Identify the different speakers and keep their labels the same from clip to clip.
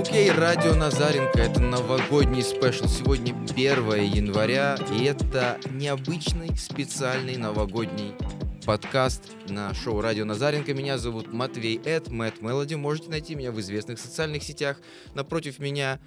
Speaker 1: Окей, радио Назаренко, это новогодний спешл. Сегодня 1 января, и это необычный специальный новогодний подкаст на шоу «Радио Назаренко». Меня зовут Матвей Эд, Мэтт Мелоди. Можете найти меня в известных социальных сетях. Напротив меня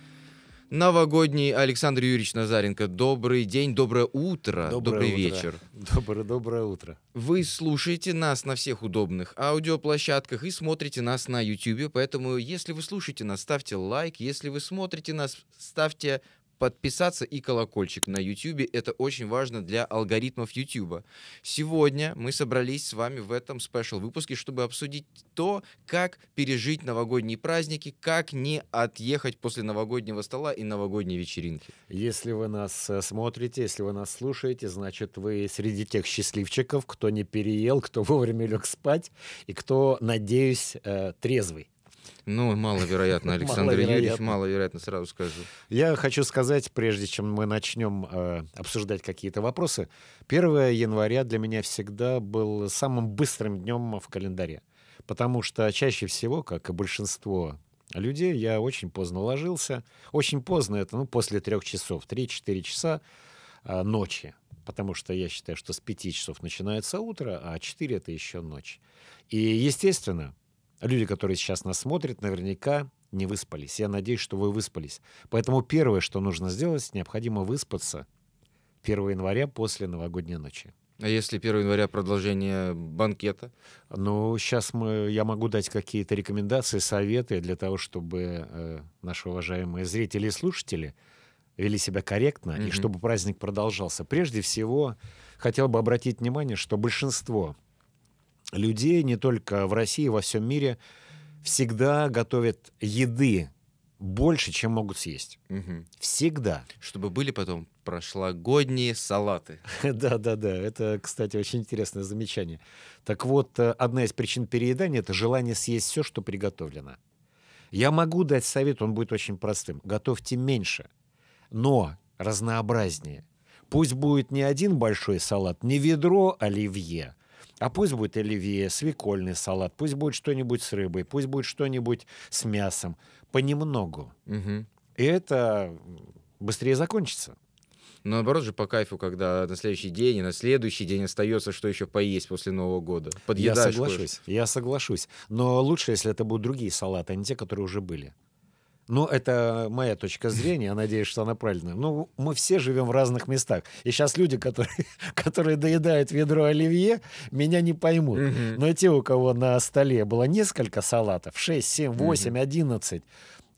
Speaker 1: новогодний Александр Юрьевич Назаренко. Добрый день, доброе утро,
Speaker 2: Доброе
Speaker 1: добрый
Speaker 2: утро.
Speaker 1: вечер.
Speaker 2: Доброе, доброе утро.
Speaker 1: Вы слушаете нас на всех удобных аудиоплощадках и смотрите нас на YouTube, поэтому если вы слушаете нас, ставьте лайк, если вы смотрите нас, ставьте подписаться и колокольчик на YouTube. Это очень важно для алгоритмов YouTube. Сегодня мы собрались с вами в этом спешл выпуске, чтобы обсудить то, как пережить новогодние праздники, как не отъехать после новогоднего стола и новогодней вечеринки.
Speaker 2: Если вы нас э, смотрите, если вы нас слушаете, значит, вы среди тех счастливчиков, кто не переел, кто вовремя лег спать и кто, надеюсь, э, трезвый.
Speaker 1: Ну, маловероятно, Александр Юрьевич,
Speaker 2: Маловероятно.
Speaker 1: маловероятно, сразу скажу.
Speaker 2: Я хочу сказать, прежде чем мы начнем э, обсуждать какие-то вопросы, 1 января для меня всегда был самым быстрым днем в календаре. Потому что чаще всего, как и большинство людей, я очень поздно ложился. Очень поздно это, ну, после трех часов, 3-4 часа э, ночи. Потому что я считаю, что с 5 часов начинается утро, а 4 это еще ночь. И, естественно, люди, которые сейчас нас смотрят, наверняка не выспались. Я надеюсь, что вы выспались. Поэтому первое, что нужно сделать, необходимо выспаться 1 января после новогодней ночи.
Speaker 1: А если 1 января продолжение банкета?
Speaker 2: Ну, сейчас мы, я могу дать какие-то рекомендации, советы для того, чтобы э, наши уважаемые зрители и слушатели вели себя корректно и
Speaker 1: Мгм.
Speaker 2: чтобы праздник продолжался. Прежде всего, хотел бы обратить внимание, что большинство людей, не только в России, во всем мире, всегда готовят еды больше, чем могут съесть.
Speaker 1: Мгм.
Speaker 2: Всегда.
Speaker 1: Чтобы были потом прошлогодние салаты.
Speaker 2: Да, да, да. Это, кстати, очень интересное замечание. Так вот, э, одна из причин переедания это желание съесть все, что приготовлено. Я могу дать совет, он будет очень простым. Готовьте меньше, но разнообразнее. Пусть будет не один большой салат, не ведро оливье, а пусть будет оливье, свекольный салат, пусть будет что-нибудь с рыбой, пусть будет что-нибудь с мясом. Понемногу.
Speaker 1: Мгм.
Speaker 2: И это быстрее закончится.
Speaker 1: Но наоборот же по кайфу, когда на следующий день и на следующий день остается, что еще поесть после Нового года.
Speaker 2: Я
Speaker 1: Подъедаешь
Speaker 2: соглашусь, я соглашусь. Но лучше, если это будут другие салаты, а не те, которые уже были. Ну, это моя точка зрения, я надеюсь, что она правильная. Ну, мы все живем в разных местах. И сейчас люди, которые, которые доедают ведро оливье, меня не поймут.
Speaker 1: Мгм.
Speaker 2: Но те, у кого на столе было несколько салатов, 6, 7, 8, 11,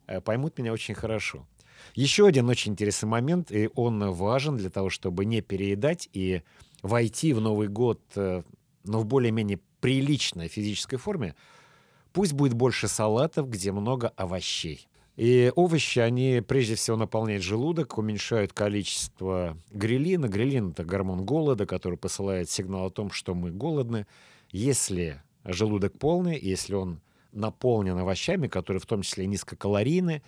Speaker 2: э, поймут меня очень хорошо. Еще один очень интересный момент, и он важен для того, чтобы не переедать и войти в Новый год, э, но в более-менее приличной физической форме. Пусть будет больше салатов, где много овощей. И овощи, они прежде всего наполняют желудок, уменьшают количество грелина. Грелин — это гормон голода, который посылает сигнал о том, что мы голодны. Если желудок полный, если он наполнен овощами, которые в том числе низкокалорийны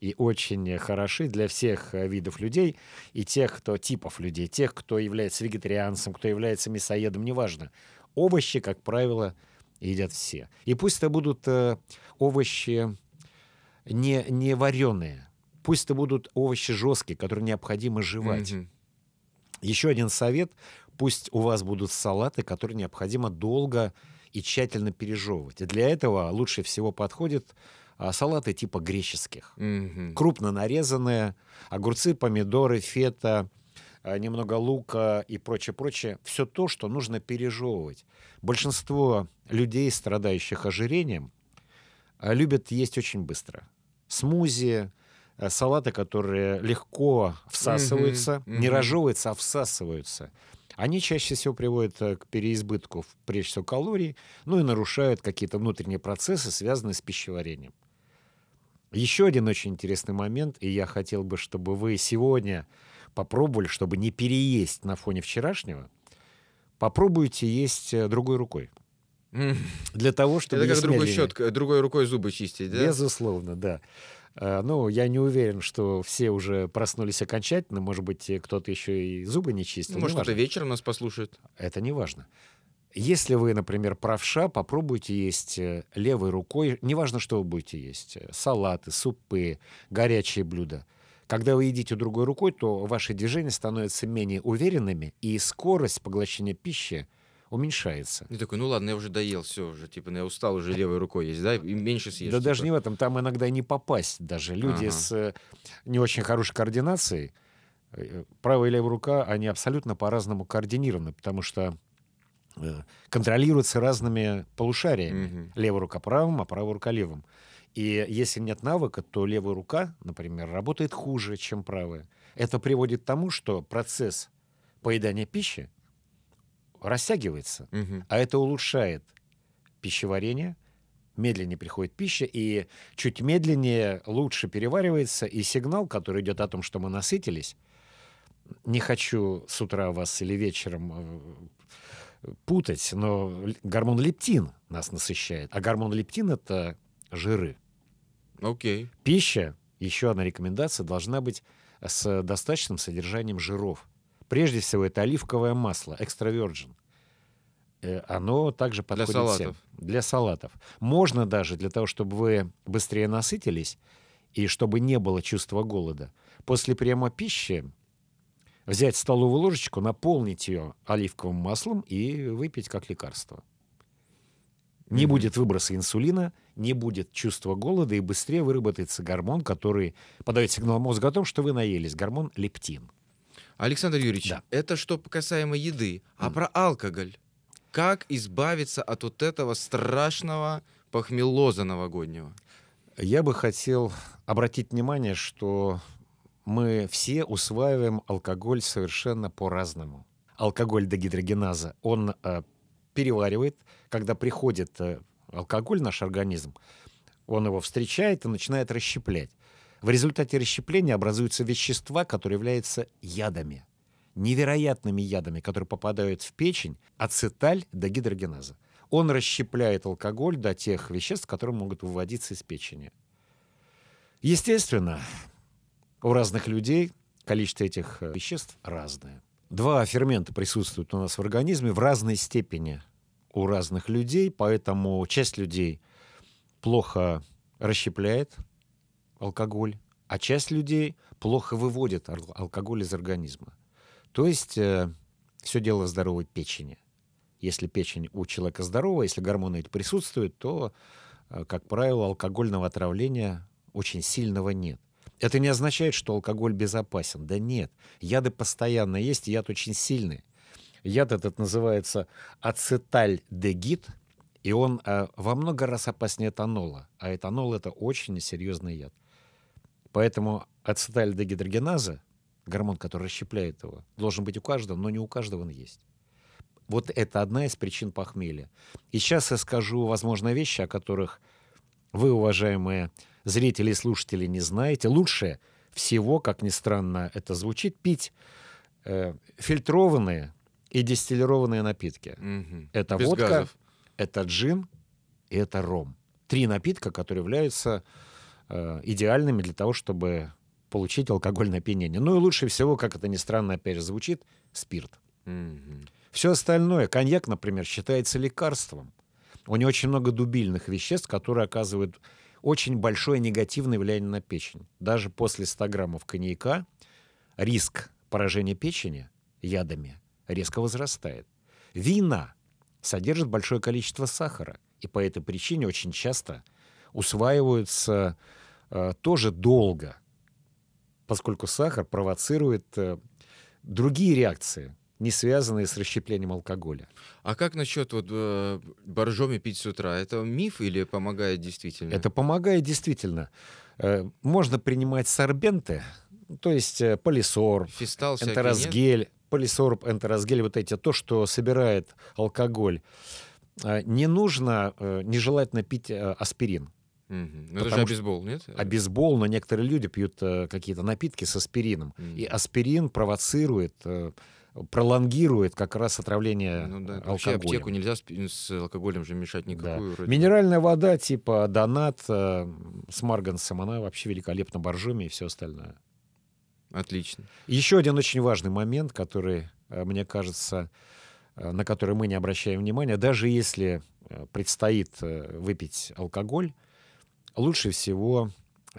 Speaker 2: и очень хороши для всех э, видов людей и тех, кто типов людей, тех, кто является вегетарианцем, кто является мясоедом, неважно. Овощи, как правило, едят все. И пусть это будут э, овощи не, не вареные. Пусть это будут овощи жесткие, которые необходимо жевать.
Speaker 1: Мгм.
Speaker 2: Еще один совет. Пусть у вас будут салаты, которые необходимо долго и тщательно пережевывать. И для этого лучше всего подходят а, салаты типа греческих.
Speaker 1: Мгм.
Speaker 2: Крупно нарезанные, огурцы, помидоры, фета, а, немного лука и прочее-прочее. Все то, что нужно пережевывать. Большинство людей, страдающих ожирением, а, любят есть очень быстро. Смузи, э, салаты, которые легко всасываются,
Speaker 1: Мгм,
Speaker 2: не
Speaker 1: мгм.
Speaker 2: разжевываются, а всасываются. Они чаще всего приводят э, к переизбытку, прежде всего, калорий, ну и нарушают какие-то внутренние процессы, связанные с пищеварением. Еще один очень интересный момент, и я хотел бы, чтобы вы сегодня попробовали, чтобы не переесть на фоне вчерашнего, попробуйте есть э, другой рукой. Для того, чтобы
Speaker 1: Это как другой щеткой, другой рукой зубы чистить, да?
Speaker 2: Безусловно, да. Э, Ну, я не уверен, что все уже проснулись окончательно. Может быть, э, кто-то еще и зубы не чистил.
Speaker 1: Ну, может, кто-то вечером нас послушает.
Speaker 2: Это не важно. Если вы, например, правша, попробуйте есть э, левой рукой, неважно, что вы будете есть, э, салаты, супы, горячие блюда. Когда вы едите другой рукой, то ваши движения становятся менее уверенными, и скорость поглощения пищи уменьшается.
Speaker 1: И такой, ну ладно, я уже доел, все уже, типа, ну, я устал уже левой рукой есть, да, и меньше съешь.
Speaker 2: Да
Speaker 1: типа.
Speaker 2: даже не в этом, там иногда и не попасть даже. Люди
Speaker 1: Ага.
Speaker 2: с э, не очень хорошей координацией, э, правая и левая рука, они абсолютно по-разному координированы, потому что э, контролируются разными полушариями.
Speaker 1: Мгм.
Speaker 2: Левая рука правым, а правая рука левым. И если нет навыка, то левая рука, например, работает хуже, чем правая. Это приводит к тому, что процесс поедания пищи растягивается,
Speaker 1: Мгм.
Speaker 2: а это улучшает пищеварение, медленнее приходит пища, и чуть медленнее лучше переваривается, и сигнал, который идет о том, что мы насытились, не хочу с утра вас или вечером э, путать, но гормон лептин нас насыщает, а гормон лептин — это жиры.
Speaker 1: Окей.
Speaker 2: Пища, еще одна рекомендация, должна быть с достаточным содержанием жиров. Прежде всего, это оливковое масло, extra virgin. Э, Оно также подходит всем.
Speaker 1: салатов.
Speaker 2: Для салатов. Можно даже для того, чтобы вы быстрее насытились и чтобы не было чувства голода, после приема пищи взять столовую ложечку, наполнить ее оливковым маслом и выпить как лекарство. Не
Speaker 1: Мгм.
Speaker 2: будет выброса инсулина, не будет чувства голода, и быстрее выработается гормон, который подает сигнал мозгу о том, что вы наелись. Гормон лептин.
Speaker 1: Александр Юрьевич,
Speaker 2: Да.
Speaker 1: это что касаемо еды. А
Speaker 2: М.
Speaker 1: про алкоголь? Как избавиться от вот этого страшного похмелоза новогоднего?
Speaker 2: Я бы хотел обратить внимание, что мы все усваиваем алкоголь совершенно по-разному. Алкоголь дегидрогеназа, он э, переваривает, когда приходит э, алкоголь в наш организм, он его встречает и начинает расщеплять. В результате расщепления образуются вещества, которые являются ядами, невероятными ядами, которые попадают в печень, ацеталь дегидрогеназа. Он расщепляет алкоголь до тех веществ, которые могут выводиться из печени. Естественно, у разных людей количество этих э, веществ разное. Два фермента присутствуют у нас в организме в разной степени у разных людей, поэтому часть людей плохо расщепляет алкоголь, а часть людей плохо выводит ал- алкоголь из организма. То есть все дело в здоровой печени. Если печень у человека здоровая, если гормоны эти присутствуют, то, э, как правило, алкогольного отравления очень сильного нет. Это не означает, что алкоголь безопасен. Да нет. Яды постоянно есть, яд очень сильный. Яд этот называется ацетальдегид, и он э, во много раз опаснее этанола. А этанол — это очень серьезный яд. Поэтому ацетальдегидрогеназа, гормон, который расщепляет его, должен быть у каждого, но не у каждого он есть. Вот это одна из причин похмелья. И сейчас я скажу, возможно, вещи, о которых вы, уважаемые зрители и слушатели, не знаете. Лучше всего, как ни странно это звучит, пить э, фильтрованные и дистиллированные напитки.
Speaker 1: Мгм.
Speaker 2: Это
Speaker 1: Без
Speaker 2: водка,
Speaker 1: газов.
Speaker 2: это джин и это ром. Три напитка, которые являются идеальными для того, чтобы получить алкогольное опьянение. Ну и лучше всего, как это ни странно опять же звучит, спирт.
Speaker 1: Мгм.
Speaker 2: Все остальное, коньяк, например, считается лекарством. У него очень много дубильных веществ, которые оказывают очень большое негативное влияние на печень. Даже после 100 граммов коньяка риск поражения печени ядами резко возрастает. Вина содержит большое количество сахара, и по этой причине очень часто усваиваются э, тоже долго, поскольку сахар провоцирует э, другие реакции, не связанные с расщеплением алкоголя.
Speaker 1: А как насчет вот э, боржоми пить с утра? Это миф или помогает действительно?
Speaker 2: Это помогает действительно. Э, Можно принимать сорбенты, то есть э, полисор,
Speaker 1: Фистал всякий, нет?
Speaker 2: энтеросгель, полисорб, энтеросгель, вот эти, то, что собирает алкоголь. Не нужно, нежелательно пить аспирин.
Speaker 1: Мгм. Ну, это же
Speaker 2: Потому что-
Speaker 1: обезбол, нет?
Speaker 2: Обезбол, но некоторые люди пьют э, какие-то напитки с аспирином.
Speaker 1: Мгм.
Speaker 2: И аспирин провоцирует, э, пролонгирует как раз отравление
Speaker 1: Ну да,
Speaker 2: э,
Speaker 1: вообще
Speaker 2: алкоголем.
Speaker 1: аптеку нельзя с, с алкоголем же мешать
Speaker 2: Да.
Speaker 1: никакую. вроде.
Speaker 2: Минеральная вода типа Донат э, с марганцем, она вообще великолепна боржоми и все остальное.
Speaker 1: Отлично.
Speaker 2: Еще один очень важный момент, который, э, мне кажется, э, на которые мы не обращаем внимания, даже если э, предстоит э, выпить алкоголь, лучше всего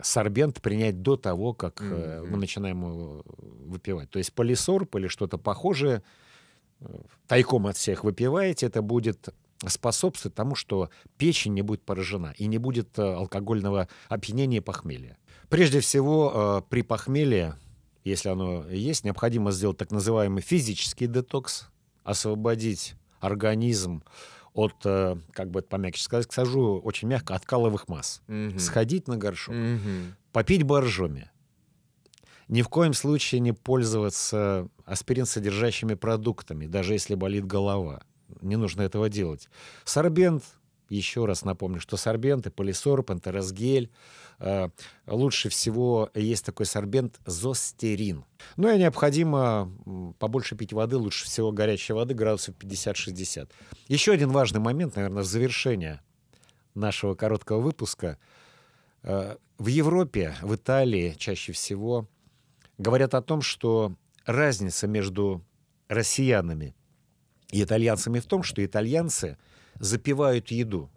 Speaker 2: сорбент принять до того, как mm-hmm. мы начинаем его выпивать. То есть полисорб или что-то похожее тайком от всех выпиваете, это будет способствовать тому, что печень не будет поражена и не будет алкогольного опьянения и похмелья. Прежде всего, при похмелье, если оно есть, необходимо сделать так называемый физический детокс, освободить организм от, э, как бы это помягче сказать, скажу очень мягко, от каловых масс. Угу. Сходить на горшок, угу. попить боржоми. Ни в коем случае не пользоваться аспирин содержащими продуктами, даже если болит голова. Не нужно этого делать. Сорбент еще раз напомню, что сорбенты, полисорб, энтеросгель. Э, лучше всего есть такой сорбент зостерин. Ну и необходимо побольше пить воды, лучше всего горячей воды, градусов 50-60. Еще один важный момент, наверное, в завершение нашего короткого выпуска. Э, в Европе, в Италии чаще всего говорят о том, что разница между россиянами и итальянцами в том, что итальянцы — запивают еду,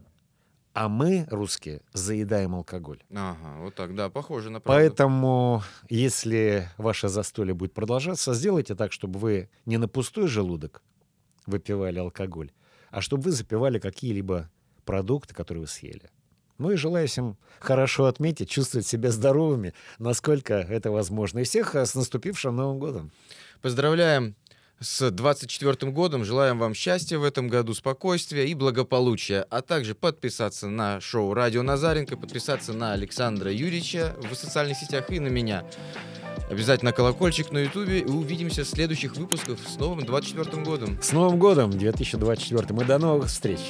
Speaker 2: а мы, русские, заедаем алкоголь.
Speaker 1: Ага, вот так, да, похоже на
Speaker 2: правду. Поэтому, если ваше застолье будет продолжаться, сделайте так, чтобы вы не на пустой желудок выпивали алкоголь, а чтобы вы запивали какие-либо продукты, которые вы съели. Ну и желаю всем хорошо отметить, чувствовать себя здоровыми, насколько это возможно. И всех с наступившим Новым годом.
Speaker 1: Поздравляем с 24 годом. Желаем вам счастья в этом году, спокойствия и благополучия. А также подписаться на шоу «Радио Назаренко», подписаться на Александра Юрьевича в социальных сетях и на меня. Обязательно колокольчик на ютубе. Увидимся в следующих выпусках с новым 24 годом.
Speaker 2: С Новым годом 2024. И до новых встреч.